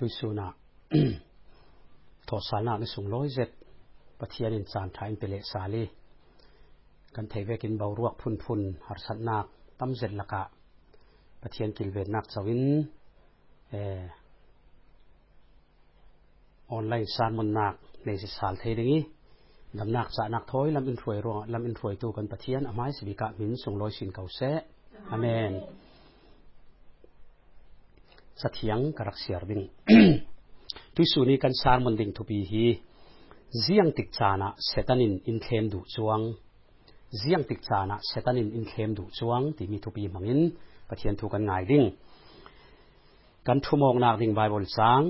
ตุสุนาถอดสานาในสูงร้อยเจ็ดปะเทียนินสารทายเปเลสาลีกันเทเวกินเบารวกพุนพุนหัสันนากตั้มเจ็ดละกะปะเทียนกิลเวนนักสวินเอออนไลน์สารมนนักในสิสารเทงี้ลำนักสานักถอยลำอินถวยรอลำอินถวยตูกันปะเทียนอมายสิบิกะมินสูงร้อยสินเก่าแซอเมน ding tui su ni kan sar mun ding thupi hi ziang tik chana setanin in thlem du chuang ziang tik chana setanin in thlem du chuang ti mi thupi mangin pathian thu kan ngai ding kan thumong nak ding bible chang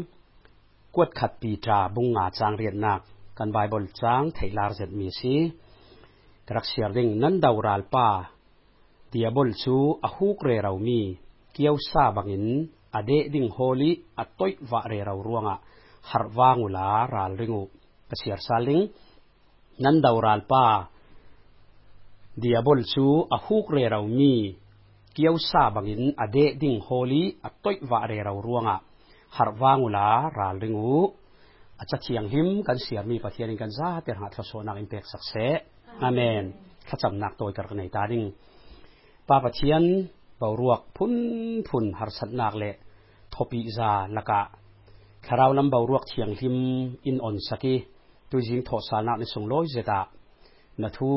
quất khát pi tra bung ngà chang rian nak kan bible chang theilar zet mi si karak siar ding nan dau ral pa diabol chu a huk re rau mi kiau sa bangin ade ding holi atoi wa re rau ruanga har wangula ral ringu kasiar saling nan dau ral pa diabol chu a huk re rau mi kiau sa bangin ade ding holi atoi wa re rau ruanga har wangula ral ringu acha thiang him kan siar mi pathian kan za ter ha thla so nak impact sakse amen khacham nak toy kar nei ta ding pa pathian เป่ารวกพุ่นพุ่นหารสัตนาเละทบีจาลักะคาราวลำเป่ารวกเทียงหิมอินอ่อนสกีตุจิงทอสานากในสงลอยเจตานาทู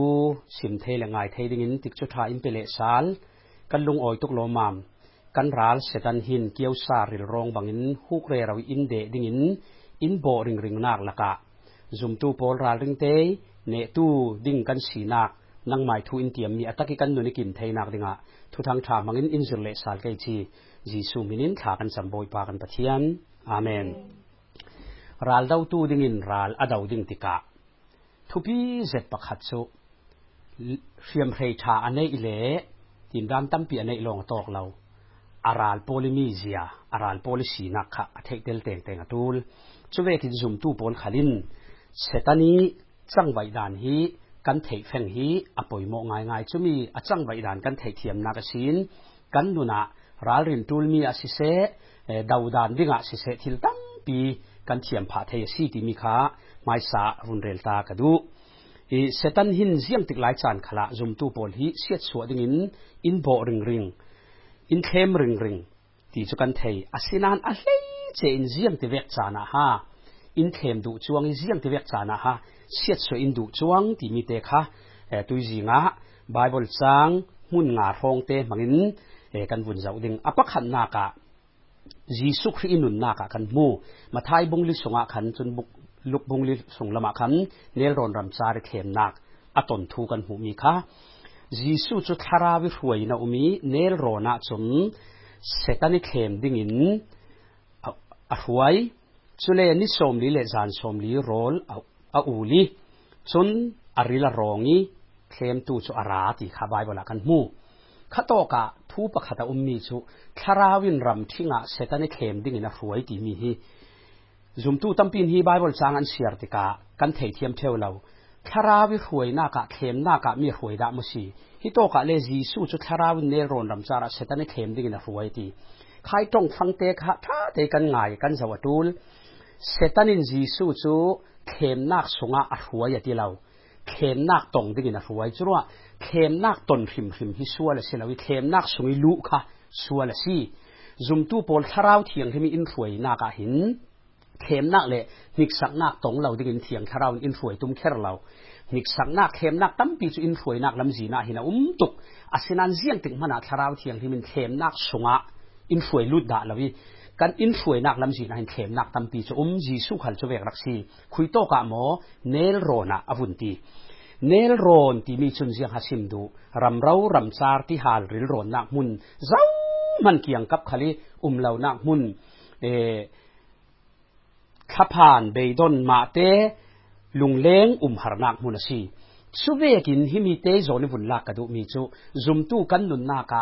สิมเทลงไงเทดิงินติกจุธาอินเปเลสาลกันลุงออยตุกโลมามกันรัลเสตันหินเกียวซาริลรองบังอินฮุกเรราวอินเดดิงินอินโบริงริงนาลักะจุมตูโปลราริงเตเนตูดิ่งกันสีนาก นังหมายทูอินเตียมมีอัตกิกันนุนิกินไทยนักดิงะทุทางถามังอินอินสุเลสาลเกจีจิสูมินินขากันสัมบอยปากันปะเทียนอาเมนรัลดาวตูดิงินรัลอดาวดิงติกะทุพีเจ็ดปักขัดสุเฟียมเฮชาอันเนอิเลตินดามตั้มปีอันเนลงตอกเราอาราลโพลิมิเซียอาราลโพลิสีนักขะเทกเดลเตงเตงอตูลช่วยกินซุมตูปโลขลินเซตานีจังไวดานฮี กันเทเฟงฮีอปอยโมงายงายจุมีอาจังไวดานกันเทเทียมนากสินกันนุนะราลินตูลมีอาศิเซดาวดานดิ่งอาศิเซทิลตั้งปีกันเทียมผาเทซีติมีคาไมสารุนเรลตากระดูอีเซตันหินเสียงติกไลายจานขละจุมตูปอลฮีเสียดสวดิ่งินอินโบริงริงอินเทมริงริงตีจุกันเทอาศินานอะไรเจอินเสียงติเวกจานะฮะอินเทมดูจวงเสียงติเวกจานะฮะ ตรงเราดิ้งเอาอูลีสุนอาริละรองีเคลมตูสุอาราติคาบายบลักันมูขตอกะทูปะขตะอุมมีชุคาราวินรำทิงะเซตันเคลมดิ่งนะรวยตีมีฮี zoom ตูตัมปีนฮีบายบลจางอันเสียติกะกันเทเทียมเทวเราคาราวิรวยนากะเคลมนากะมีรวยดะมุสีฮิโตกะเลจีสูจุคาราวินเนรอนรำจาระเซตันเคลมดิ่งนะรวยตีใครต้องฟังเตกะท่าเตะกันง่ายกันสวัสดูลเซตันินจีสูจู เขมนักสงะอหัวยาที่เราเขมนักตรงดิ่งนะหัวจรวเขมนักตนพิมพิมฮิสัวเละสิเราเขมนักสงิลุค่ะสัวเลยสิ zoom ตู้ปอลทาราวเทียงให้มีอินสวยนากะหินเขมนักเลยนิกสักนักตรงเราดีกินเทียงทาราวอินสวยตุ้มแค่เรานิกสังนักเขมนักตั้มปีจุอินสวยนักลำจีนาหินอุ้มตุกอาศัยนันเสียงถึงมนาทาราวเทียงที่มันเขมนักสงะอินสวยลุดดาเราวิ กันอินฟวยนักลำจีน่นเข้มนักตั้มปีจูอุ้มจีสุขัลจูเวกรักซีคุยโตกะโมอเนลโรนะอวุนตีเนลโรนที่มีชุนเสียงฮัสิมดูรำเร้ารำซาร์ที่ฮาลริลโรนนักมุนเจ้ามันเกี่ยงกับขลีอุ้มเรานักมุนเอขพานเบดอนมาเตลุงเลงอุ้มหารนักมุนสีสุเวกินฮิมีเตโซนิบุนลักกระดูมีจูซุมตู้กันนุนนากะ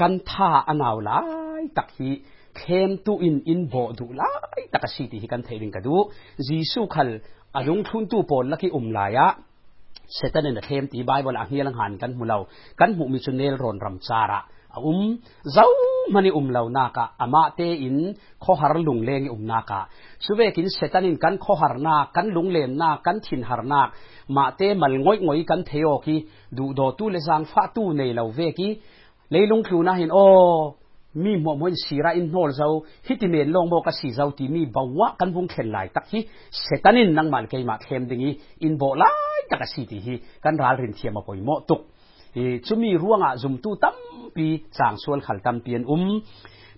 กันท่าอนาวลายตักฮีเคมตูอินอินโบดูลายตักสีที่กันเทลิงกันดูจีสุขัลอารมณ์ทุนตูปนลักที่อุ้มลายะเซตันเนเทมตีบายบนอังเฮลังหันกันมุเรากันมุมีชนเนลรอนรำซาระอุ้มเจ้ามันอุ้มเล่านากอามาเตอินข้อหารลุงเลงอุ้มนากสุเวกินเซตันินกันข้อหารนากันลุงเลนนากันถิ่นหารนากมาเตมันงอยงอยกันเทโอกีดูดอตูเลสังฟาตูในเล่าเวกี lau ve ki leilung thlu na hin o mi mo mo sira in hol zau hiti men long mo ka si zau ti mi bawa kan bung khen lai tak hi setanin nang mal ke ma khem dingi in bo lai tak si ti hi kan ral rin thiam ma poi mo tuk chumi ruanga zum tu tam pi chang sual khal tam pian um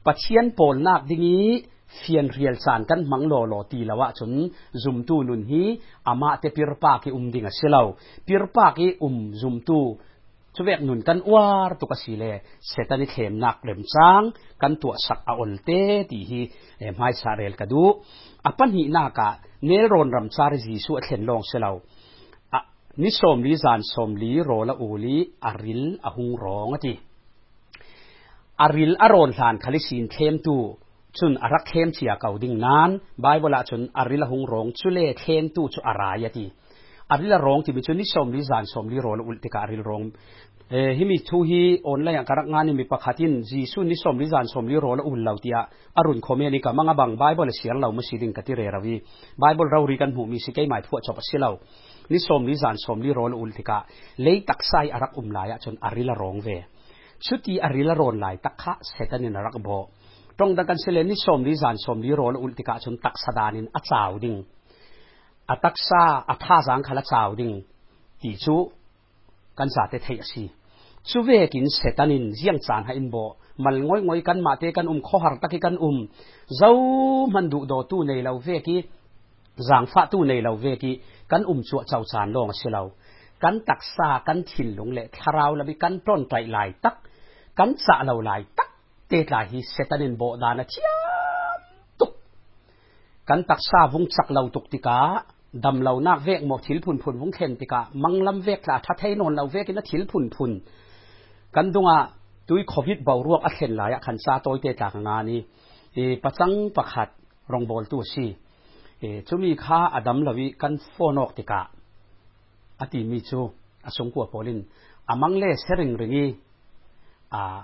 pathian pol nak dingi fian riel san kan mang lo lo ti lawa chun zum tu nun hi ama te pir pa ki um dinga silau pir pa ki um zum tu ชเวกหนุนกันวารตุกสีเลเซตันิเขมนักเหลมจ้างกันตัวสักอาอนเตตีฮีเอ็ม่ฮซาเรลกรดูอปันหีนากะเนรอนรำซาริจีสุเอเนลองเสลาอนิสมลีจานสมลีโรละอูลีอาริลอหุงรองอจีอาริลอารอนทานคาลิสินเทมตูชุนอารักเทมเสียเก่าดิ่งนั้นบายเวลาชุนอาริลอหุงรองชุเลเทมตูชุอารายตีอาริลร้องที่มีชนนิดสมลีจานสมลีโรละอุลติกาอาริลร้อง himi thu hi online karak ngani mi pakhatin jisu ni som li zan som li ro la ul lautia arun khome ni ka manga bang bible siar lau ma siding ka ti re rawi bible rawi kan mu mi si kai mai thu chop silau ni som li zan som li ro la ul ti ka le taksai arak um la ya chun arila rong ve chuti arila ron lai takha setanin arak bo tong da kan sele ni som li zan som li ro la ul ti ka chun tak sadanin a chaw ding ataksa atha zang khala chaw ding ti chu kan sa te thei asi chu ve kin setanin ziang chan ha in bo mal ngoi ngoi kan ma te kan um kho har taki kan um zau man du do tu nei lo ve ki, zang fa tu nei lo ve ki, kan um chu chau chan long si lo kan tak sa, kan thin lung le tharau la bi kan ton tai lai tak, kan sa lo lai tak, te la hi setanin bo da na tuk. Kan tak sa vung chak lo tuk tika dam lo nak vek mo thil phun phun vung khen tika manglam vek la tha thei non lo vek na thil phun phun. กันตรงอะตุยโควิดเบาร่วงอัศนหลายขันซาโตยเตจากงานนี้ประจังประขัดรองบอลตัวซีเอจุมีค่าอดัมลวิกันฟอนอกติกาอติมีจูอสงกัวโอลินอามังเลเซริงริงีอ่า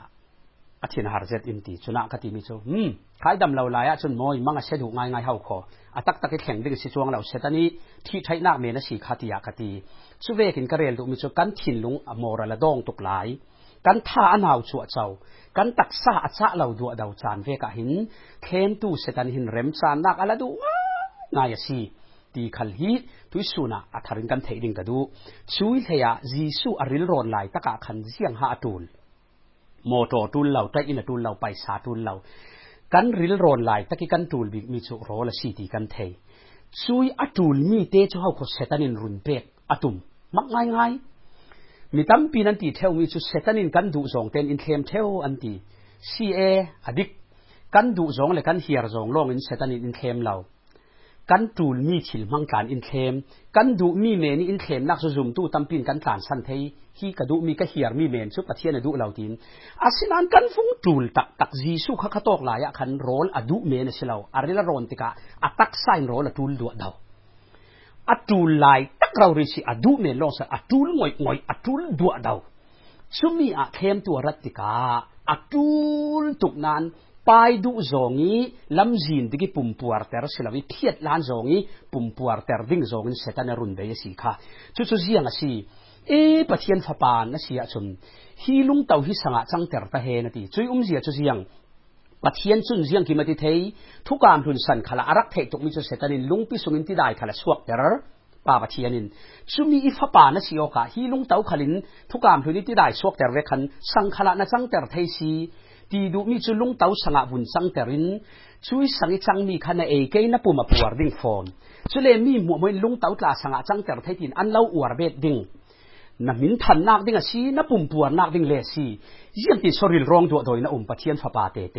อธินหารเจตอินตีชนะกติมิโซอืมขายดำเราลายจนมอยมังเสดูง่ายง่ายเฮาคออตักตักแข็งดึงสิจวงเราเสตานี้ที่ใช้น้าเมนสีคาติยากติสุเวกินกระเรียนลุมิโซกันถิ่นลุงอโมระละดองตกหลาย กันท่าอนาอาชัวเจ้ากันตักซาอัศะเราดัวดาวจานเวกะหินเทนตูเสกันหินเร็มจานนักอะไรดูนายสีตีขัลฮีทุยสุนะอัธรินกันเทดิงกันดูช่วยเทียจีสูอริลรอนไหลตะกะขันเสียงหาตูลโมโตตูลเราต่อินตูลเราไปสาตูลเรากันริลรอนไหลตะกิกันตูลบิมีสุโรละสีตีกันเทช่วยอตูลมีเตชเฮาขดเสตันินรุนเปกอตุมมักง่ายๆ มีตั้มปีนันตีเทวมีชุดเซตันินกันดูสองเตนอินเทมเทวอันตีซีเออดิกกันดูสองและกันเฮียร์สองลองอินเซตันินอินเทมเรากันดูลมีฉิลมังการอินเทมกันดูมีเมนีอินเทมนักซุ่มตู้ตั้มปีนกันการสันเทยฮีกระดูมีกระเฮียร์มีเมนชุดประเทศนดูเราดินอาศินันกันฟุ้งตูลตักตักจีสุขะขะตกหลายขันโรลอดูเมนเชลาอาริลารอนติกะอัตักไซน์โรลตูลดวดเดาอัตูลลาย เราริสิอดูเมลอสอตุลงอยงอยอตุลดัวดาวซุมีอาเทมตัวรัติกาอตุลตุกนันไปดูจงีลำจีนดิกิปุ่มปัวเตอร์สลาวิเทียดล้านจงีปุ่มปัวเตอร์ดิ้งจงินเซตันรุนเบยสิค่ะชุดชุดเสียงสิเอ๊ะปะเทียนฟปานนะเสียชนฮีลุงเต่าฮิสังะจังเตอร์ตะเฮนตีช่วยอุ้มเสียชุดเสียงปะเทียนชุนเสียงกิมติเทยทุกการทุนสันขละอารักเทตุกมิจเซตันินลุงพิสุงินที่ได้ขละสวกเตอร์ ป่าปะเทียนินชุมีอิฟป่านะชิโอกะฮีลุงเต้าขลินทุกามทุนิที่ได้ชวกแต่เรคันสังขละนะสังแต่เทศีตีดูมีชุลุงเต้าสังอบุญสังแต่รินช่วยสังจังมีคันเอเกนปุ่มปวดดิ่งฟอนช่วยเลมีหมวยลุงเต้าตลาสังอาจังแต่เทตินอันเล่าอวดเบ็ดดิ่งนามินทันนักดิ่งสีนับปุ่มปวดนักดิ่งเลสีเยี่ยมติสริลรองตัวโดยนะอุมปเทียนฟปาเตเต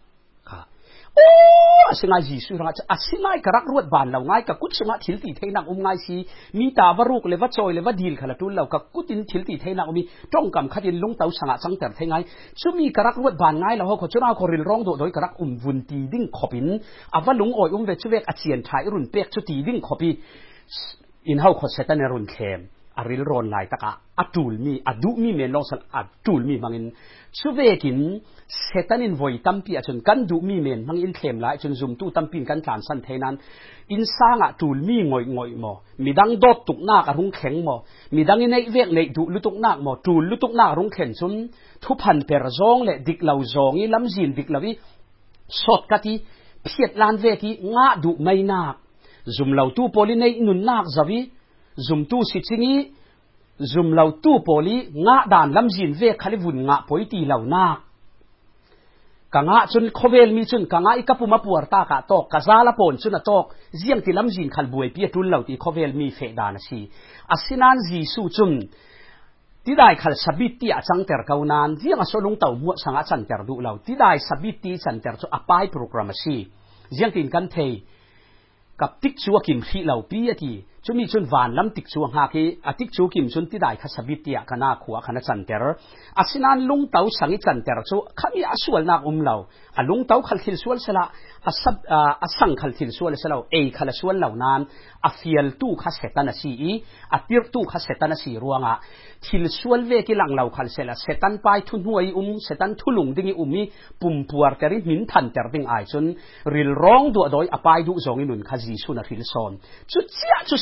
โอ้สิงายีสุรัชอาสินายกระรักรวดบานเราง่ายกับกุศลทิลตีเทนังอมง่ายสีมีตาบรุกเลยวะจอยเลยวะดีลขลัดุนเรากับกุตินทิลตีเทนังมีจ้องกำขัดินลงเตาสังาสังแต่เทง่ายชื่อมีกระรักรวดบานง่ายเราเขาจุนาเขาเรินร้องโดดโดยกระรักอุ่มวุ่นตีดิ้งขบินอาว่ะลุงอ่อยอุ้มเวชเวกอาเจียนไทยรุ่นเปียกชุดตีดิ้งขบีอินเฮาขดเซตันรุ่นเคม นัก zum lo tu poli nei nun nak zawi zum tu si chingi zum lo tu poli nga dan lam jin ve khali vun nga poi ti lo na ka nga chun khovel mi chun ka nga ikapu ma puar ta ka to ka zala pon chun to ziang ti lam jin khal buai pi tul lo ti khovel mi fe dan si asinan ji su chun ti dai khal sabit ti achang ter kaunan ziang a solung tau mu sanga chan ter du lo ti dai sabit ti chan ter chu apai program si ziang tin kan thei กับติ๊กชัวกิมขีเหล่าปีที่ ชุมีชุนวานลำติกชัวหากีอติกชัวกิมชุนที่ได้ขัสบิติอาคณะขัวคณะจันเตอร์อาศินันลุงเต้าสังจันเตอร์ชัวขมีอาสวลนักอุ้มเหล่าอาลุงเต้าขัลทิลสวลสละอาสับอาสังขัลทิลสวลสละเอขัลสวลเหล่านั้นอาฟิลตู้ขัสเซตันสีอาติร์ตู้ขัสเซตันสีรวงอะทิลสวลเวกิลังเหล่าขัลเสละเซตันไปทุนหวยอุ้มเซตันทุลุงดิ้งอุ้มมีปุ่มปัวเตอร์มินทันเตอร์ดิ้งไอซุนริลร้องดัวโดยอปายดุจงอินุนขจีสุนริลซอนชุดเสียชุด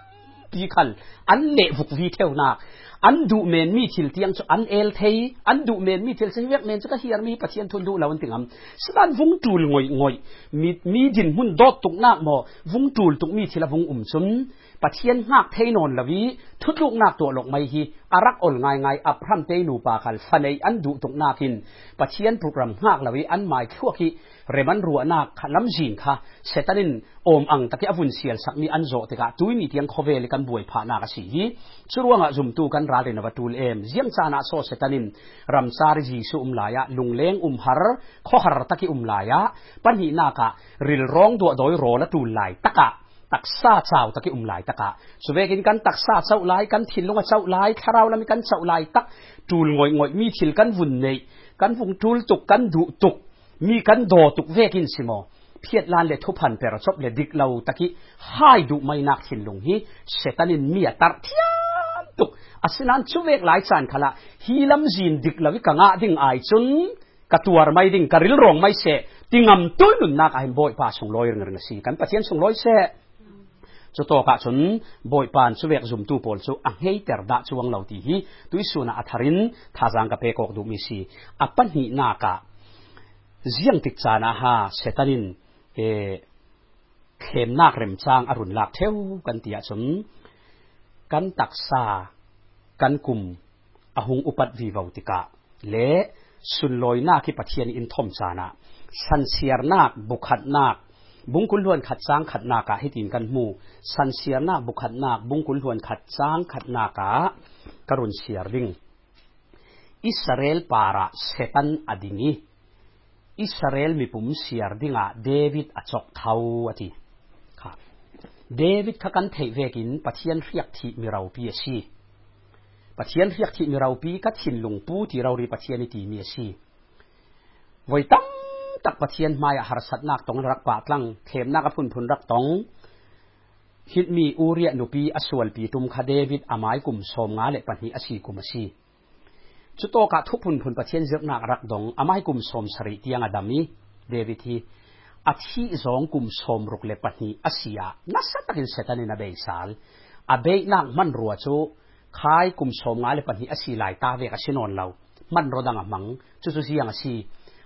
ตูลดัวดาวชินฮิจุนอหิรูมารามาตีวุนงานักอันเปรดัวกีโชคหลักลีไม่ดิ่งลำจินดิกเราวุนโจดัวกีเมียดหลุกลีไม่ดิ่งเวทีเสตันเนียเผาลังเทชชูเฮาขจุมตุทาทาตั้มปีขันอันเละบุกวีเทวนาอันดูเมนมีทิลเตียงอันเอลเทยอันดูเมนมีทิลเสียเมนจะก็เฮียมีปะเทียนทุนดูแล้วอันติงามสตันวงจูลงอยงอยมีมีดินหุ่นดอดตุกนักหมอวงจูลตุกมีทิลวงอุ่มซุน ปัจจัยนหักเทนอนละวีทุกลูกนักตัวหลอกไม่ฮีอารักอลง่ายง่ายอัพรัมเตนูปาคัลฟันอันดูตุกนักินปัจจัยนโปรแกรมหักละวีอันหมายชั่วคีเรมันรัวนักขลัมจินค่ะเซตันินโอมอังตะกี้อวุนเสียลสักมีอันโจติกะตุยนี่เตียงโคเวลกันบวยผ่านากสีชรวงอะจุมตูกันราเดนวัตูลเอมเจียงจานาโซเซตันินรัมซาริจีสุอุมลายะลุงเลงอุมฮาร์ข้อฮาร์ตะกี้อุมลายะปัญหีนากะริลร้องตัวโดยโรละตูลลายตะกะ ตักซาเจ้าตะกี้อุ้มหลายตะกะสเวกินกันตักซาเจ้าหลายกันทินลงเจ้าหลายคาราวแล้วมีกันเจ้าหลายตักจูลงอยงอยมีทิลกันวุ่นเนยกันฟุงจูลตุกกันดุตุกมีกันโดตุกเวกินสิโมเพียรลานเลทุพันเปรชบเลดิกเราตะกี้ให้ดูไม่นักทินลงฮีเสตันินมีตัดเทียนตุกอาศินันชุเวกหลายจานขละฮีลำจินดิกเราวิกังอาดิ่งไอจุนกตัวไม่ดิ่งกริลรองไม่เสติงามตุ้ยนุนนักไอ้บอยป่าส่งลอยเรื่องนี้สิกันปะเทียนส่งลอยเส จุดโตกะชนบอยปานสุเวกจุมตูปอลสุอังเฮเตอร์ดาชวงเหล่าตีฮีตุยสุนาอัธรินท่าจังกับเปกอกดูมิสีอัปันหีนากะเจียงติกจานาฮาเซตันินเอเขมนักเรมจางอรุณลักเทวกันตียชนกันตักซากันกุมอหุงอุปัตวีวติกะเลสุนลอยนาคิปะเทียนอินทอมจานาสันเสียรนาคบุคัดนาค บุงคุลหวนขัดจ้างขัดนากาให้ตินกันมูสันเสียนาบุขัดนาบุงคุลหวนขัดจ้างขัดนากากรุนเสียริงอิสราเอลปาระเซตันอดิงีอิสราเอลมีปุ่มเสียริงะเดวิดอจอกเทาอติค่ะเดวิดขกันเทเวกินปะเทียนเรียกที่มีเราปีชีปะเทียนเรียกที่มีเราปีกัดหินหลงปูที่เรารีปะเทียนในตีมีชีไว้ตั้ง ตักปะเทียนมายหารสัตนักตองรักปาตลังเขมนักพุ่นพุนรักตองฮิตมีอูเรียนุปีอสวลปีตุมคาเดวิดอามายกุมสมงาเลปันฮีอสีกุมสีชุดโตกะทุกพุนพุนปะเทียนเจบนักรักดองอามายกุมสมสริเตียงอดามีเดวิดทีอาทิสองกุมสมรุกเลปันฮีอสียานัสตักินเซตันินาเบยสาลอาเบยนักมันรัวจูคายกุมสมงาเลปันหิอสีหลายตาเวกอสินนเรามันรดังมังจุจุสียังอสี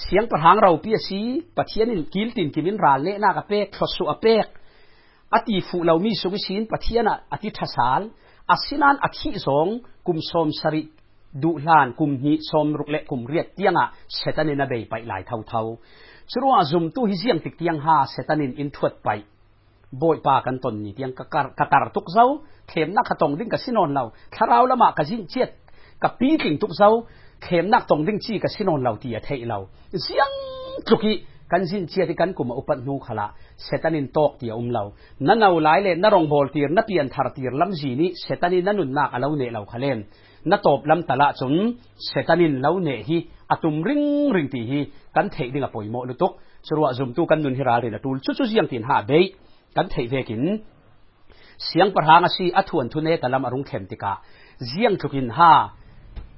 เสียงปะทางกะหางเราเปียสีปะเทียนินกิลตินกิมินราเลนากะเปกทศสุอเปกอติฟูเรามีสุกิสินปะเทียนะอติทัสาลอาศินันอธิสงกุมสมสริดูลานกุมหิสมรุกเลกุมเรียดเตียงอะเซตันินเบยไปหลายเท่าเท่าชรัวซุมตู้ฮิเซียงติเตียงหาเซตันินอินทวดไปบอยปากันตนนี่เตียงกะกะตารตุกเจ้าเข็มนักขตงดิ้งกับสินอนเราถ้าเราละมากะจินเจียดกับปีกิ่งทุกเจ้า เข็มนักตรงดิ้งจี้กับสินนเราตียเทเราเสียงทุกีกันสินเชียที่กันกุมอุปนูขละเซตันินตอกเตียอุมเรานั่นเอาหลายเลยนั่นรองบอลตีร์นั่นเปลี่ยนทาร์ตีร์ลำจีนี่เซตันินนั่นนุนนักเอาเนเราขเลนนั่นตบลำตละจนเซตันินเราเนฮีอาตุมริงริงตีฮีกันเทดิ่งอปอยโมลุตุกสรัวจุมตุกันนุนฮิราเรนตูลชุชุยังตินหาเบยกันเทเวกินเสียงประหางสีอัทวนทุเนตลำอรุงเข็มติกาเสียงทุกินหา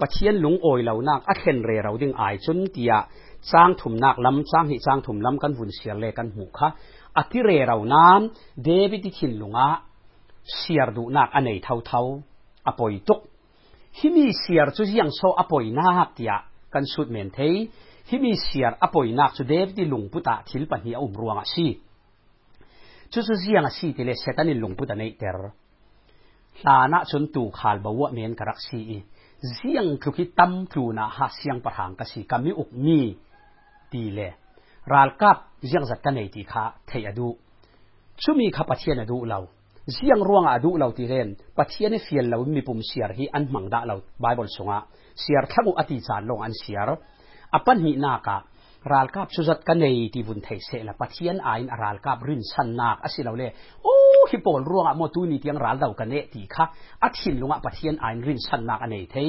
ปะเชียนลุงโอยเหล่านักอัดเค็นเรเราดึงอายจนเตียสร้างถุมนักล้ำสร้างหิสร้างถุมล้ำกันหุ่นเสียเลกันหูค่ะอัติเรเรานามเดวิดทินลุงอะเสียดูนักอันไหนเท่าเท่าอปอยตุกฮิมีเสียจุดยังโซอปอยนักเตียกันสุดเหม็นเทฮิมีเสียอปอยนักจุดเดวิดลุงพุตะทิลปัญญาอุมรวงอาชีจุดเสียงอาชีที่เลเซตันิลุงพุตะในเตอร์ลานะจนตูขาลบวะเมนกรักซี เสียงคือคิดตั้มตูนะหาเสียงประหางกสีกามีอุกมีตีเลรัลกับเสียงจัดกันในตีขาเทียดูชุมีข้าปะเทียนดูเราเสียงร่วงอดูเราตีเรนปะเทียนเฟียนเรามีปุ่มเสียร์ที่อันมังดาเราไบเบิลสงะเสียร์ทั้งอติจานลงอันเสียร์อปันหินากา ฮิปอนรัวงอะมอตูนี่เตียงรานเดากันเนตีค่ะอัดหินลงอปะเทียนอันรินชันนักอันเนที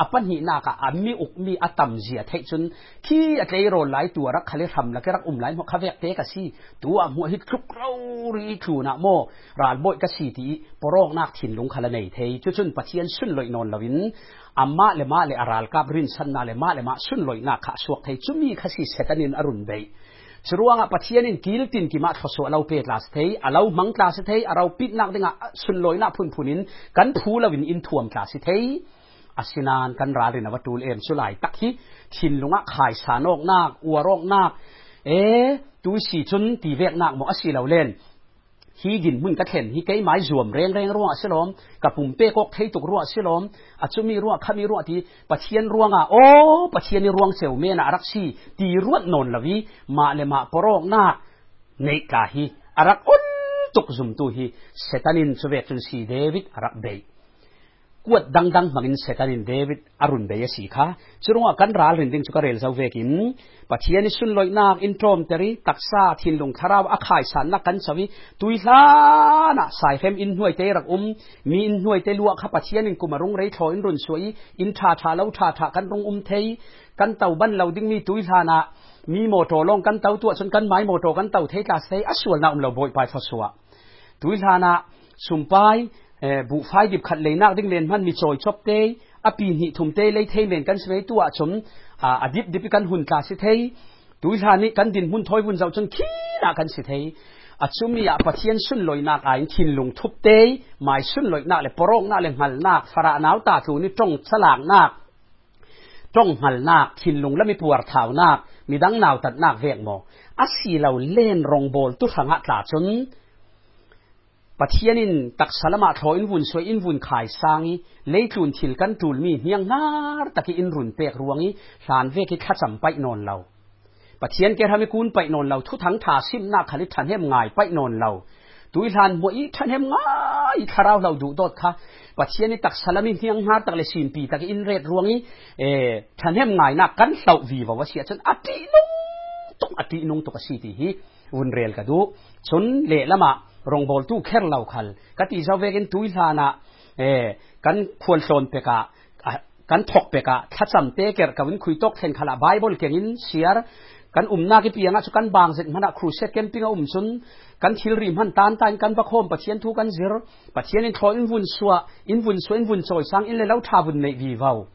อะปัญหาหนักอะมีอุกมีอัตมเจียเทจนขี้อัตเลโรไลตัวรักคาเลทำและรักอุ้มไลมอคาเวกเตกัสีตัวมัวฮิตคลุกเรารีถูนะโมรานบอยกัสีทีปรองนักหินลงคาลเนทีจุดจนปะเทียนสุนลอยนอนลวินอามาเลมาเลอารัลกับรินชันนาเลมาเลมาสุนลอยนักขะสวกเทจุมีขสีเสตันินอรุณเบย churuanga pathianin kil tin ki ma thoso alo pe class thei alo mang class thei arau pit nak dinga sun loi na phun phunin kan thu lawin in thuam class thei asinan kan ra rin awatul em sulai tak hi thin lunga khai sanok nak uarok nak e tu si chun ti vek nak mo asi lo len ฮีกินมุ่งกระเห็นฮีไกไม้จวมเรงเรงรัวสิลอมกับปุ่มเป้กอกไทยตกรัวสิลอมอาจจะมีรัวขามีรัวที่ปะเชียนรัวงอะโอ้ปะเชียนในี่รัวงเซลเมนะรักชีตีรวดนนละวิมาเลมาปรอกน้าในกาฮีอารักอุนตกซุมตูฮีเซตันินสเวตุนซีเดวิดอารักเบย กวดดังดังมังอินเซกันินเดวิดอรุณเบียสีค่ะชรุงกันราลรินดิงจุกเรลเซเวกินปัจเจียนิสุนลอยนาอินโทรมเตรีตักซาทินลงทาราวอาคายสันนักกันสวิตุยลานะสายเฟมอินหน่วยเตรักอุมมีอินหน่วยเตลวกขับปัจเจียนินกุมารุงไรทออินรุนสวยอินทาทาเลาทาทากันรุงอุมเทยกันเต่าบันเราดิ้งมีตุยลานะมีโมโตลงกันเต่าตัวชนกันไม้โมโตกันเต่าเทกาเซอสวนนาอุมเราบอยไปฟสวะตุยลานะสุมไป บุฟไฟดิบขัดเลยนักดิ้งเลนมันมีโจยชอบเตยอปีนิถุมเตยเลยเทเมนกันสมัยตัวชมอดิบดิบกันหุ่นกาสิเทยตุยทานี้กันดินหุ่นถอยหุ่นเจ้าจนขี้นักกันสิเทยอาชุมีอาปะเทียนสุนลอยนักอายขินลงทุบเตยหมาสุนลอยนักเลยปรงนักเลยหันนักฟระนาวตาถูนี่จงสลากนักจงหันนักขินลงแล้วมีปวดเท้านักมีดังนาวตัดนักเวียงหมออาศีเราเล่นรองบอลตุสังหะตาชน ปะเทออินวุนสวยอินวุนขายสางีเลยจุนทิลกันตูลมีเฮียงนารตะกี้อินรุนเปกรวงีสานเวกิขัดสัมไปนอนเราปัจเจียนเกทำให้คุณไปนอนเราทุกทั้งทาซิมนักขลิทันให้ง่ายไปนอนเราตุยทันมวยทันให้ง่ายคาราวเราดูดดค่ะปัจเจียนนี่ตักสลามินเฮียงฮาตักเลสินปีตักอินเรดรวงีเอทันให้ง่ายนักกันเสาวีว่าวาเสียจนอตินุ่งตุกอตินุ่งตุกสีตีฮีวุนเรียลกระดูชนเละละมา รงบอลตู้แค่งเราคัลกติเจ้าเวกินตุยทานะเอกันควรโซนเปกะกันถกเปกะถ้าจำเตเกอร์กับวินคุยตกเทนขลาไบเบิลเก่งอินเสียร์กันอุ้มนากิปียงะสุกันบางเสร็จมันอะครูเซตเกมปิ้งอุ้มซุนกันทิลริมหันตานตานกันประโคมปะเชียนทุกันเซอร์ปะเชียนอินทอยอินวุนสัวอินวุนสัวอินวุนซอยสังอินเลเบียกอินทอยเท้าทาเดียวเดียวตุยลานี่ฮาร์สัตไลอาสากงที่เวคัลในดาเลาที่เจ้าเจ้าเตยวุนปะเชียนี่ทอวุนสวยวุนขา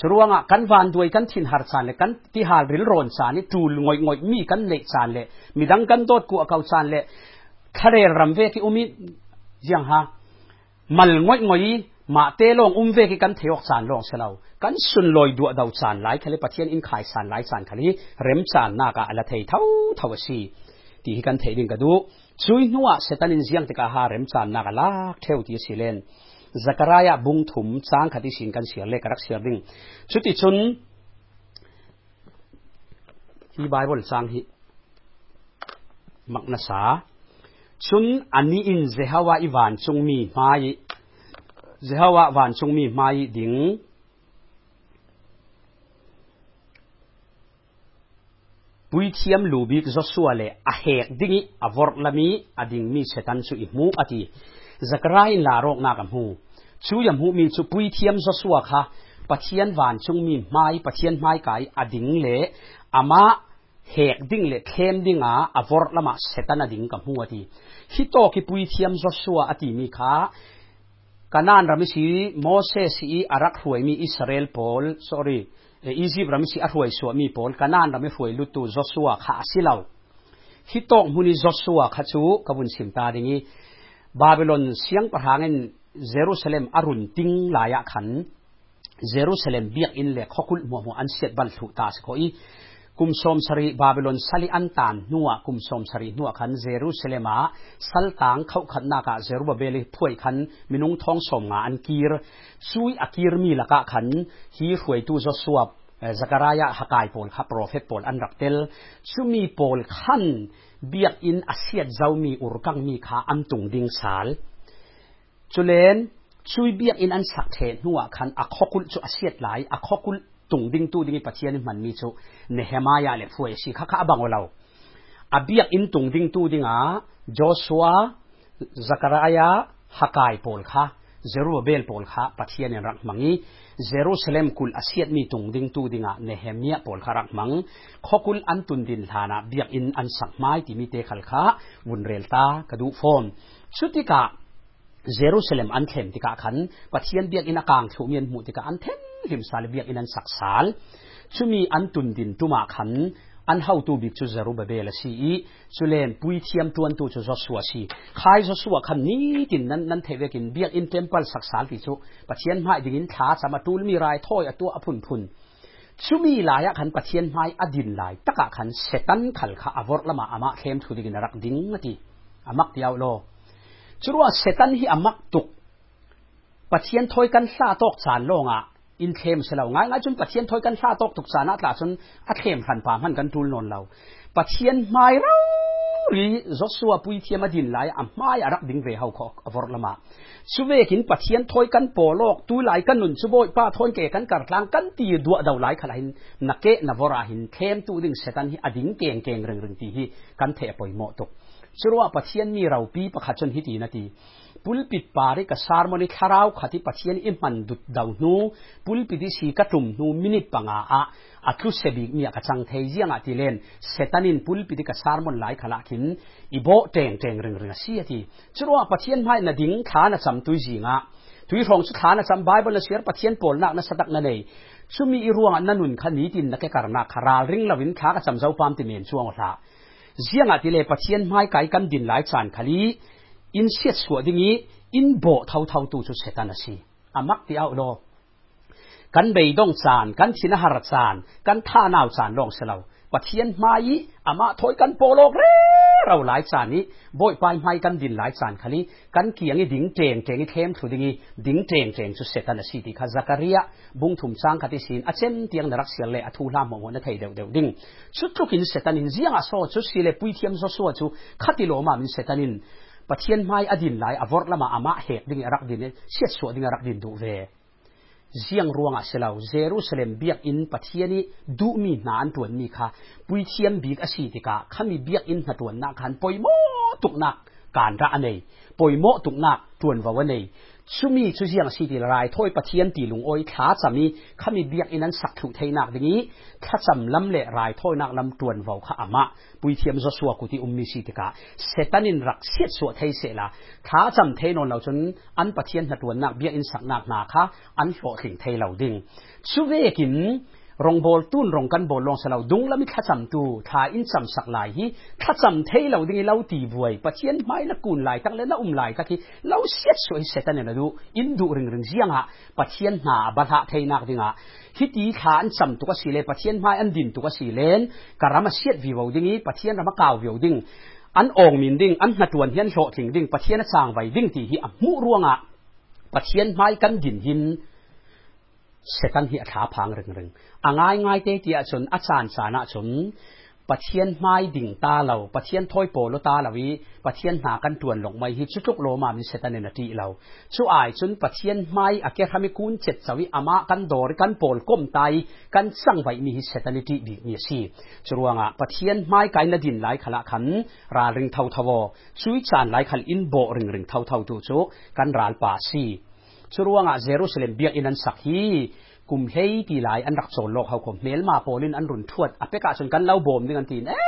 ชนขัดทุกิเสตันในลุงโอยนักถึงอุมเลาสุเวกสานจุสีเดวิดนุนนักเริ่มสร้างรักลากชรวงกันวันด้วยกันทินหารสานเลยกันที่หาริลโรนสานนี่จูลงอยงอยมีกันเนสานเลยมีดังกันโดดกูเอาสานเลทะเลรำเวกิอุมิยังฮะมัลงอยงอยมาเตลงอุ้มเวกิกันเทวกสานลงเสลากันสุนลอยดัวดาวสานไลคลีปะเทียนอินขายสานไลายสานคลีเร็มสานนากาอลาเทเท่าเท่าสีที่กันเทดิงกดูช่วยนัวเซตันินเซียงติกาหาเร็มสานนากาลากเทวที่สิเลน จักรายาบุงถุมจางคดีสินกันเสียเล็กรักเสียดิ่งชุดที่ชุนที่ไบเบิลจางฮิมักนาสาชุนอันนี้อินเจฮาวาอีวานจงมีมาเจฮาวาวานจงมีมาดิ่งปุยเทียมลูบิกจสัวเลอะเฮกดิ่งอวอร์ลามีอดิ่งมีเซตันสุอิมูอติจักรายล ชูยมหูมีชูปุยเทียมจสัวค่ะปะเทียนวานจงมีไม้ปะเทียนไม้ไก่อดิ่งเละอามาเฮกดิ่งเละเข้มดิ่งอะอวอร์ลามาเซตันอดิ่งกับหูอติฮิโตกิปุยเทียมจสัวอติมีค่ะกานานรามิสีโมเสสีอารักหวยมีอิสราเอลพอล sorry อียิปต์รามิสีอาหวยสวมีพอลกานานรามิหวยลุตูจอสัวข้าสิเลาฮิตอกมุนีจอสัวข้าชูกบุนสิมตาดิงีบาบิลอนเสียงประหางน เยรูซาเล็มอรุนติงลายขันเยรูซาเล็มเบียกอินเล็กขกุลมัวมัวอันเสียบัลทุตาสกอยกุมสมสรีบาบิลอนสัลิอันตานนัวกุมสมสรีนัวขันเยรูซาเล็มาสัลตังเขาขันนากาเยรูบาเบลิพ่วยขันมินุงทองสมงาอันกีรซุยอากีรมีละกะขันฮีรวยตูจสวบจักรายะฮักายปอลครับโปรเฟตปอลอันรักเตลซุมีปอลขันเบียกอินอาเซียดเจ้ามีอุรกังมีขาอันตุงดิงสาล จุเลนช่วยเบียกอินอันสักเทนหัวขันอักขกุลจุอาเซียดหลายอักขกุลตุงดิงตูดิงปัจเจียนมันมีจุเนเฮมายาเลฟวยสิข้าข้าบังวเราอาเบียกอินตุงดิงตูดิงอะโจชัวจักรายะฮักายปอลค่ะเจรูเบลปอลค่ะปัจเจียนรักมังงี้เยรูซาเล็มคุลอาเซียมีตุงดิงตูดิงะเนเฮมียปอลคารักมังขคุลอันตุนดินฐานะเบียกอินอันสักไม้ที่มีเตขลขาวุนเรลตากระดูฟอนชุดที่กะ เยรูซาเล็มอันเทมที่กะขันปัทเทียนเบียกอินอากางถูเมียนหมู่ที่กะอันเทมหิมสาลเบียกอินันสักสาลชุมีอันตุนดินตุมาขันอันเฮาตูบิกจูจารุบเบลสีสุเลนปุยเทียมตวนตูจูจสัวสีขายจสัวคันนี้ตินนั้นนั้นเทวกินเบียกอินเทมเปิลสักสาลติจูปะเทียนไม้ดิงินท้าสามาตูลมีรายถ้อยตัวอภุนพุนชุมีลายขันปะเทียนไม้อดินลายตะกะขันเซตันขัลขาอวอร์ละมาอามาเข้มทุดิกินรักดิ้งนาทีอามักเดียวโล ชุรัวเซตันฮีอามักตุกปะเทียนถอยกันซาตอกสารโลงอะอินเทมเสลาง่ายง่ายจนปัจเจียนถอยกันซาตกตุกสานาตลาจนอัเทมขันปามันกันทูลนนเราปัจเจียนไม่เราหรือจอสัวปุยเทียมาดินไหลอะไม่อารักดิ่งเรเฮาขออวรละมาสุเวกินปัจเจียนถอยกันโปโลกตุไหลกันนุนสุโบยป้าทนเกกันกัดลางกันตีดัวดาวไหลขลายนักเกนวราหินเทมตูดิ่งเสตันฮีอดิ่งเก่งเก่งเริงเริงตีฮีกันเทปอยโมตก สุรว่าปะเทียนมีเราปีประคัชนหิตีนาทีปุลปิดปาริกสารมนิคาราวขัดิปะเทียนอิมันดุดดาวนูปุลปิดิสีกัะตุมนูมินิปังอาอะอัตุเสบิกมีกระจังเทียงอติเลนเซตันินปุลปิดิกสารมนไหลขลักินอีโบเตงเตงเริงเริงเสียทีสุรว่าปะเทียนไม่นาดิ้งขานะจำตุยจิงะทุยทองสุขานะจำไบเบิลนะเสียปะเทียนปลนักนะสตักนะเลยชุมีอีรวงนันนุนคณีตินนักการนักคาราลิงลาวินขากระจำเจ้าความติเมนช่วงละ zianga ti le pathian mai kai kan din lai chan khali in set suwa dingi in bo thau thau tu chu setan asi amak ti au lo kan bei dong chan kan thina har chan kan tha nau chan long selo pathian mai ama thoi kan polok re เราหลายจานนี้บ่อยไปไม่กันดินหลายจานคันนี้กันเกียงดิ่งเจงเจงเข้มถุดิงดิ่งเจงเจงจุดเสตันสีติข้าซักริยบุ้งถุมจางคติสินอาเชนเตียงนรักเสียเลยอทุลามงวนไทยเดียวเดียวดิ่งชุดทุกินเสตันินเสียงอโซชุดสีเลปุยเทียมโซโซจูคัติโลมามินเสตันินปะเทียนไม่อดินหลายอวอร์ละมาอามาเหตุดิ่งรักดินเสียสวดิ่งรักดินดูเว ziang ruanga selau jerusalem biak in pathiani du mi na an tuan mi kha pui thiam bik asi tika khami biak in na tuan na khan poimo tuknak kan ra anei poimo tuknak tuan wa wa nei ชุมีชุเสียงสีดีลายถ้อยปะเทียนตีหลุงอ้อยขาจามีขามีเบียกอินั้นสักถุเทนักดิงนี้ข้าจำลำเละรายถ้อยนักลำตวนเฝ้าข้าอามะปุยเทียมจะสัวกุติอุมมีสีติกาเสตันินรักเสียสัวเทเสละขาจำเทนนเราจนอันปะเทียนหัดวนนักเบียกอินสักนักนาคาอันโฟหิงเทเหล่าดิ่งชุเวกิน รงบอลตุนรงกันบอลลงสลาวดุงละมิขัดสัมตูทาอินสัมสักลายฮีขัดสัมเทเหล่าดิ้งเราตีบวยปะเชียนไม้ละกูนลายตั้งเล่ละอุ้มลายกะที่เราเสียสวยเสตันเนี่ยดูอินดูริงริงเสียงอะปะเชียนหาบัตหะเทนักดิ้งฮะฮิตีทาอินสัมตุกสีเลปะเชียนไม้อันดินตุกสีเลนกะรามเสียดวิวดิ้งปะเชียนรามกาววิวดิ้งอันองมินดิ้งอันหนัดวนเฮียนโฉถิงดิ้งปะเชียนสร้างไว้ดิ้งที่ฮีอะมุร่วงอะปะเชียนไม้กันดินหิน เหียถาพังเริงๆอ่างง่ายง่ายเตี้ยชนอาจารย์สานะชนปะเทียนไม้ดิ่งตาเราปะเทียนถ้อยโปโลตาเราวิปะเทียนหากันตวนหลงไม่ฮิชุกโลมามีเสตันเนนตีเราช่วยจนปะเทียนไม้อาเกทำให้คุณเจ็ดสวิอามากันดอรกันโปลก้มไตกันสั่งไว้มีฮิเสตันตีบีมีสีชรวงอะปะเทียนไม้ไกนดินไหลขละขันราริงเท่าทวช่วยจานไหลขันอินโบริงริงเท่าเท่าตูโจกันราลป่าสี ชรวงอะเยรูซาเล็มเบียกอินันสักฮีกุมเฮตีหลายอันรักโซโลกเขาคมเมลมาโปลินอันรุนทวดอเปกาชนกันเล่าบ่มนี่กันทีเอ๊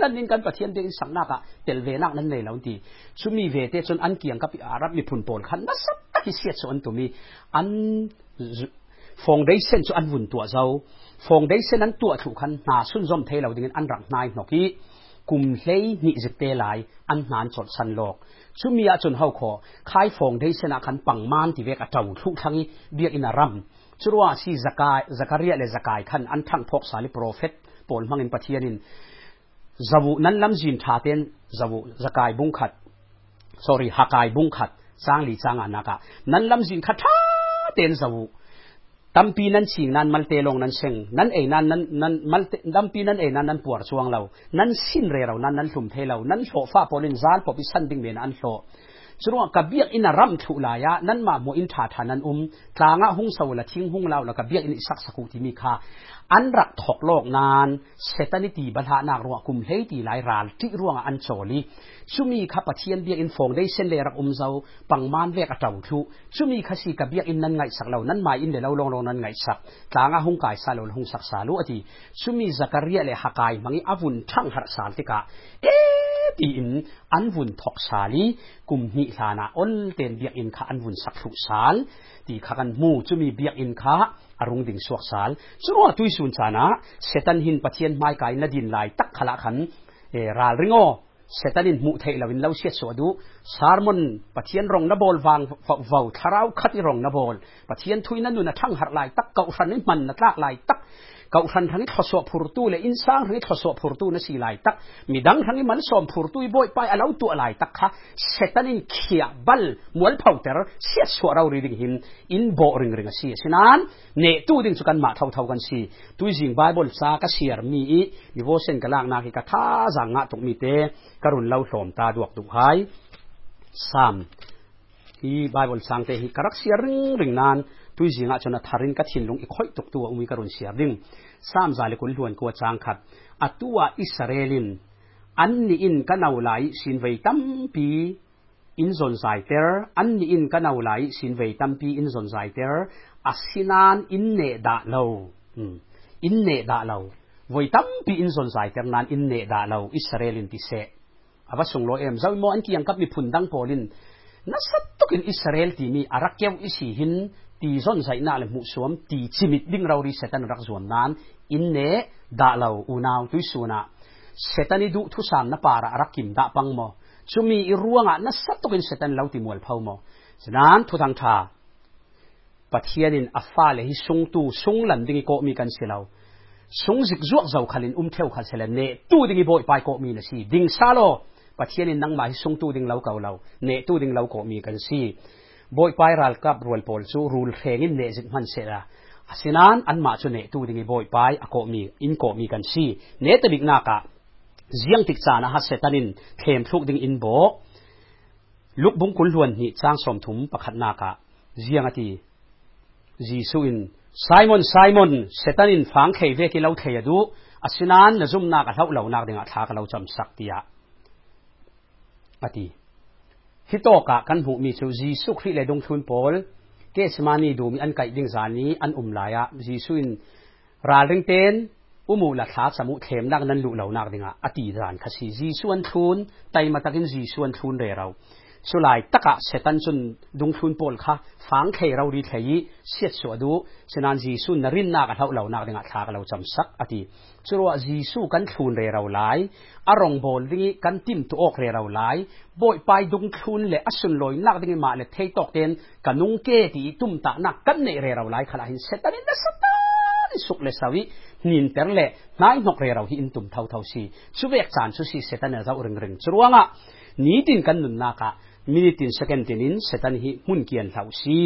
นั่นนินกันประเทียนเด็กสังนักอะเตลเวนักนั่นเลยแล้วทีชุมีเวเตจนอันเกียงกับอารับมีพุนโปลขันนัสัตที่เสียชนตัวมีอันฟองได้เส้นชนอันวุ่นตัวเจ้าฟองได้เส้นนั้นตัวถูกขันนาสุนจอมเทเราดิ่งอันรักนายหนกี้ กุมเฮนิจิเตลายอันนานจดสันโลกชุมีอาจนเฮาขอคายฟองได้เส้นขันปังมานที่เวกอเจ้าทุกทั้งเบียกอินารัมชุรัวสีสกายสกเรียเลสกายขันอันทั้งพกสาลิโปรเฟตปอลมังอินปะเทียนินจาวุนั้นลำจินทาเตนจาวุสกายบุงขัด sorry ฮักายบุงขัดสร้างลีสร้างอนักะนั้นลำจินขัดท่าเตนจาวุ ตัมปีนั้นสิงนั้นมัลเตลงนั้นเชงนั้นเอนั้นนั้นนั้นมัลเตตัมปีนั้นเอนั้นนั้นปวดช่วงเรา นั้นสิ้นเรเรานั้นนั้นสุมเทเรา นั้นโซฟาปอลินซาลปอบิสันดิงเวนอันโสชัวงกับเบียกอินารัมทุลายะนั้นมาโมอินทาทานันอุมทางะหุงสาวละทิ้งหุงเราแล้วกับเบียกอินสักสักุที่มีคา อันรักถกโลกนานเซตันิตีบัลหานากรัวกุมเฮตีหลายรานที่ร่วงอันโจลีชุมีขับเทียนเบียกอินฟงได้เส้นเลรักอุมเจ้าปังมานเวกเจ้าทุชุมีขสีกับเบียกอินนั้นไงสักเรานั้นมาอินเดเราลงลงนั้นไงสักทางะหุงกายสาลหงสักสาลุอดีชุมีสักเรียเลหักายมังอิอวุนทั้งหัสาลติกาเอตีอินอันวุนทกสาลีกุมนิลานาอลเตนเบียกอินขาอันวุนสักทุสาลตีขากันมูจุมีเบียกอินขา อารมณ์ดิ่งสวกสาลสุรวตุยสุนชานะเซตันหินปะเทียนไม้กายนดินลายตักขละขันเอราลริงโอเซตันินมุเทลวินเลาเชียสวดูสารมนปะเทียนรองนบอลวางเฝ้าทาราวคัดรองนบอลปะเทียนทุยนั้นนูนทั้งหัดลายตักเก่าสันนิมันนักลากลายตัก กาทันทันทศวผูรตูเลยอินสร้างทันทศวผูรตูนั่นสิไลตักมีดังทันนี้มันสอมผูรตูบ่อยไปอาล้วตัวไลตักค่ะเสตันินเขียบัลมวลเผาเตอร์เสียสวเราเรียงหิมอินโบริงริงเสียฉะนั้นเนตู้ดึงสุกันมาเท่าเท่ากันสีตุยจิงไบเบิลซากเสียรมีอีมีโวเซนกลางนาคิกะท่าสังงะตุกมีเตกรุณเล่าสมตาดวกดุหายสามที่ไบเบิลสังเตหิกรักเสียริงริงนาน tui zinga chona tharin ka thin lung i khoi tuk tu umi karun siar ding sam zali kun luan ko chang khat atua israelin an ni in ka nau lai sin vei tam pi in zon zai ter an ni in ka nau lai sin vei tam pi in zon zai ter asinan in ne da lo in ne da lo voi tam pi in zon zai ter nan in ne da lo israelin ti se awa sung lo em zawi mo an ki yang kap ni phun dang polin na sat tukin israel ti mi arakyaw isi hin ตีส้นใส่น้าเลยมุสวมตีชิมิดดิ่งเรารีเซตันรักส่วนนั้นอินเนดาเราอุนาวตุสุนะเซตันดูทุสามนปาระรักกิมดาปังโมชุมีอีร่วงอะนั่สัตตุกินเซตันเราติมวลพาวโมฉะนั้นทุทังทาปัทยานินอัฟฟาเลฮิสุงตูสุงหลันดิ่งโกมีกันเสลาสุงจิกจวกเจ้าขันอุ้มเที่วขันเสลเนตูดิ่งโบยไปโกมีนะสิดิ่งซาโลปัทยานินนังมาฮิสุงตูดิ่งเราเก่าเราเนตูดิ่งเราโกมีกันสี บอยไปรัลกับรวลปอลสูรูลเรงอินเนจิตมันเสระสินันอันมาชนเนตูดิ่งบอยไปอโกมีอินโกมีกันซีเนตบิกนากะเจียงติดสานะฮัสเซตันินเทมทุกดิ่งอินโบลุกบุ้งคุลวนนี่สร้างสมถุมประคัดนากะเจียงอตีจีซูอินไซมอนไซมอนเซตันินฟังเคเวกิเลาเทยดูอสินันนซุมนากะเท่าเหล่านักดิ่งอาทากะเราจำสักติยะอตี ฮิโตกะกันหูมีเซลจีสุคริเลดงทุนพอลเกสมานีดูมีอันไก่ดิงสานีอันอุ่มลายะจีสุนราเริงเตนอุโมละทาสมุเทมนักนั้นลุเหล่านักดิงะอติจานคสีจีส่วนทุนไตมาตะกินจีส่วนทุนเรเรา สุไลตะกะเสตันจุนดุงฟุนปอลค่ะฟังเคเราดีเทยเสียสวดูฉะนั้นจีสุนนรินนักเท่าเหล่านักเดงทากเราจำสักอติสุรวจีสุกันทุนเรเราไลอารมณ์บอลดิ้กันติมตัวอกเรเราไลบ่อยไปดุงทุนเลอสุนลอยนักดิ้งมาเลเทยตอกเตนกันนุงเกตีตุ้มตานักกันเนเรเราไลขลาหินเสตันนัสตาสุกเลสาวินินเตอร์เลนายนกเรเราหินตุ่มเท่าเท่าสีสุเวกจานสุสีเสตันเจ้าเริงเริงสุรวงะนี้ดินกันนุนนักะ minute in second tin in setan hi mun kian thau si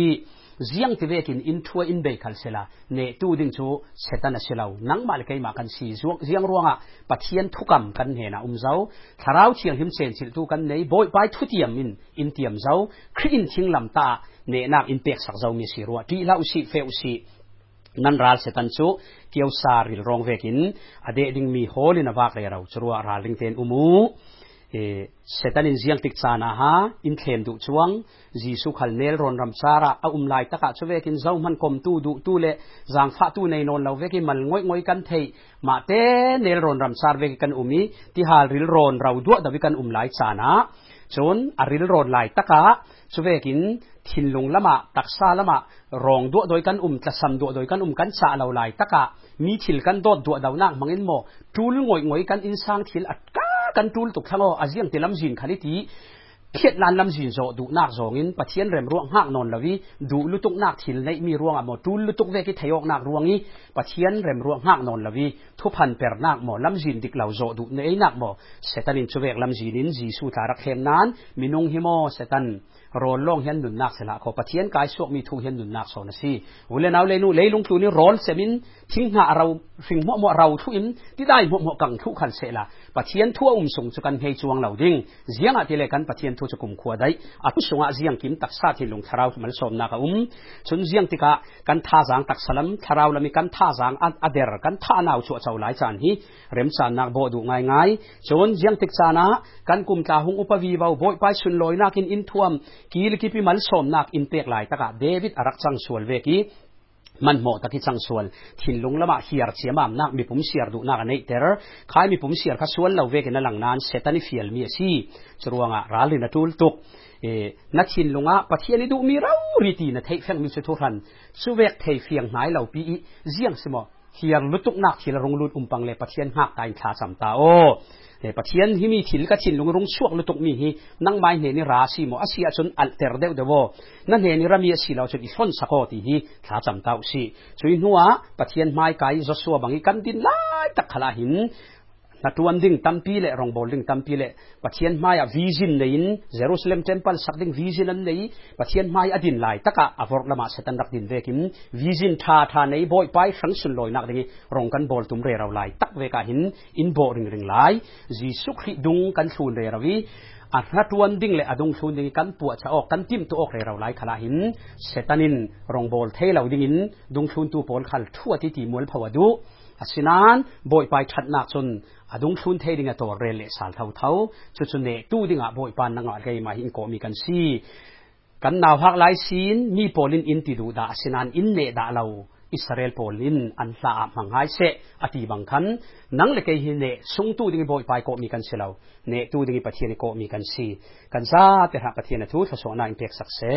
ziang ti vekin in thua in be khal sela ne tu ding chu setan a selau nang mal kai ma kan si zuak ziang ruanga pathian thukam kan he na um zau tharau chiang him chen chil tu kan nei boy pai thu tiam in in tiam zau khri in thing lam ta ne nak in pek sak zau mi si ruwa ti lau si feu si nan ral setan chu kiau sa ril rong vekin ade ding mi holin awak le rau chruwa ral ring ten umu setanin ziang tik chana ha in thlem du chuang jisu khal nel ron ram chara a um lai taka chuwe kin zo man kom tu du tu le zang pha tu nei non lo ve ki mal ngoi ngoi kan thei ma te nel ron ram char ve kan umi ti hal ril ron rau du da vi kan um lai chana chon a ril ron lai taka chuwe kin thin lung lama taksa lama rong du doi kan um tla sam du doi kan um kan cha lo lai taka mi thil kan dot du dau nak mangin mo tul ngoi ngoi kan insang thil at ka กันทูลตุกทั้งอาเซียนเตลัมจินขันที เขียดลานลำจีนโจดูนักจงอินปะเทียนเริ่มร่วงหักนอนละวีดูลุตุกนักถิ่นในมีร่วงอะหมดดูลุตุกเวกิทยอกนักร่วงนี้ปะเทียนเริ่มร่วงหักนอนละวีทุพันเปรนักหมอลำจีนดิกเหล่าโจดูในนักหมอเซตันินชเวกลำจีนินจีสุทารักเฮมนั้นมินุงฮิโมเซตันรอนล่องเห็นหนุนนักเสลาขอปะเทียนกายสวกมีทุเห็นหนุนนักโซนสิอุเลนเอาเลนูเลยลุงตัวนี้ร้อนเสมินทิ้งหาเราสิ่งมั่มั่เราทุอินที่ได้มั่มั่กังทุขันเสลาปะเทียนทั่วอุ้มสงสุกันเฮจวงเหล่าดิ้งเสียงอะที่เลกันปะเทียน thu chu kum khua dai a tu sunga ziang kim tak sa thi lung tharau mal som na ka um chun ziang tika kan tha jang tak salam tharau lami kan tha jang ader kan tha naw chu chau lai chan hi rem chan nak bo du ngai ngai chon ziang tik chana kan kum ta hung upavi bau boy pai sun loi nakin in thuam kil ki pi mal som nak in pek lai taka david arak chang sual ve ki มันเหมาะตะที่สังส่วนถิ่นลุงละมาเฮียร์เสียมามนักมีผมเสียดูนักในเตอร์ขายมีผมเสียขัดส่วนเราเวกันหลังนั้นเซตันเฟียลมีสีจรวงอะร้านเลยนะทูลตุกเอนัดชินลงอะปะเทียนดูมีเราริตีนะเทฟียงมีสุทุรันสุเวกเทฟียงไหนเราปีเจียงสมอเฮียร์ลุตุกนักเฮียร์รงลุดอุ้มปังเลยปะเทียนหักการขาสัมตาโอ เปียนที่มีถิ่นก็ถิ่นลงรงช่วงลุตกมีฮีนั่งไม้เนนี่ราศีมออาเซียจนอัลเตอร์เดวเดวนั่นเนนี่รามีสีเราจนอีฟอนสะกอตีฮีถ้าจำเต้าสีช่วยนัวปะเทียนไม้ไก่จะสัวบางอีกันดินไล่ตะขลาหิน na tuam ding tampi le rong bol ding tampi le pathian maya vision nein jerusalem temple sak ding vision an nei pathian mai adin lai taka avor lama setan rak din vekim vision tha tha nei boy pai sang sun loi nak ding rong kan bol tum re raw lai tak ve ka hin in bo ring ring lai ji suk hi dung kan thun re rawi a na tuan ding le adung thun ding kan pu cha ok kan tim tu ok re raw lai khala hin setanin rong bol thelo ding in dung thun tu pol khal thuati ti ti mol phawadu asinan boy pai that nak chun adung thun thei dinga to rel le sal thau thau chu chu ne tu dinga boy pan nanga gai ma hin ko mi kan si kan naw hak lai sin mi polin in ti du da asinan in ne da lo Israel polin an hla mangai se ati bang khan nang le ke hi ne sung tu ding boy pai ko mi kan selo ne tu ding pathian ko mi kan si kan sa te ha pathian thu tha so na in tek sak se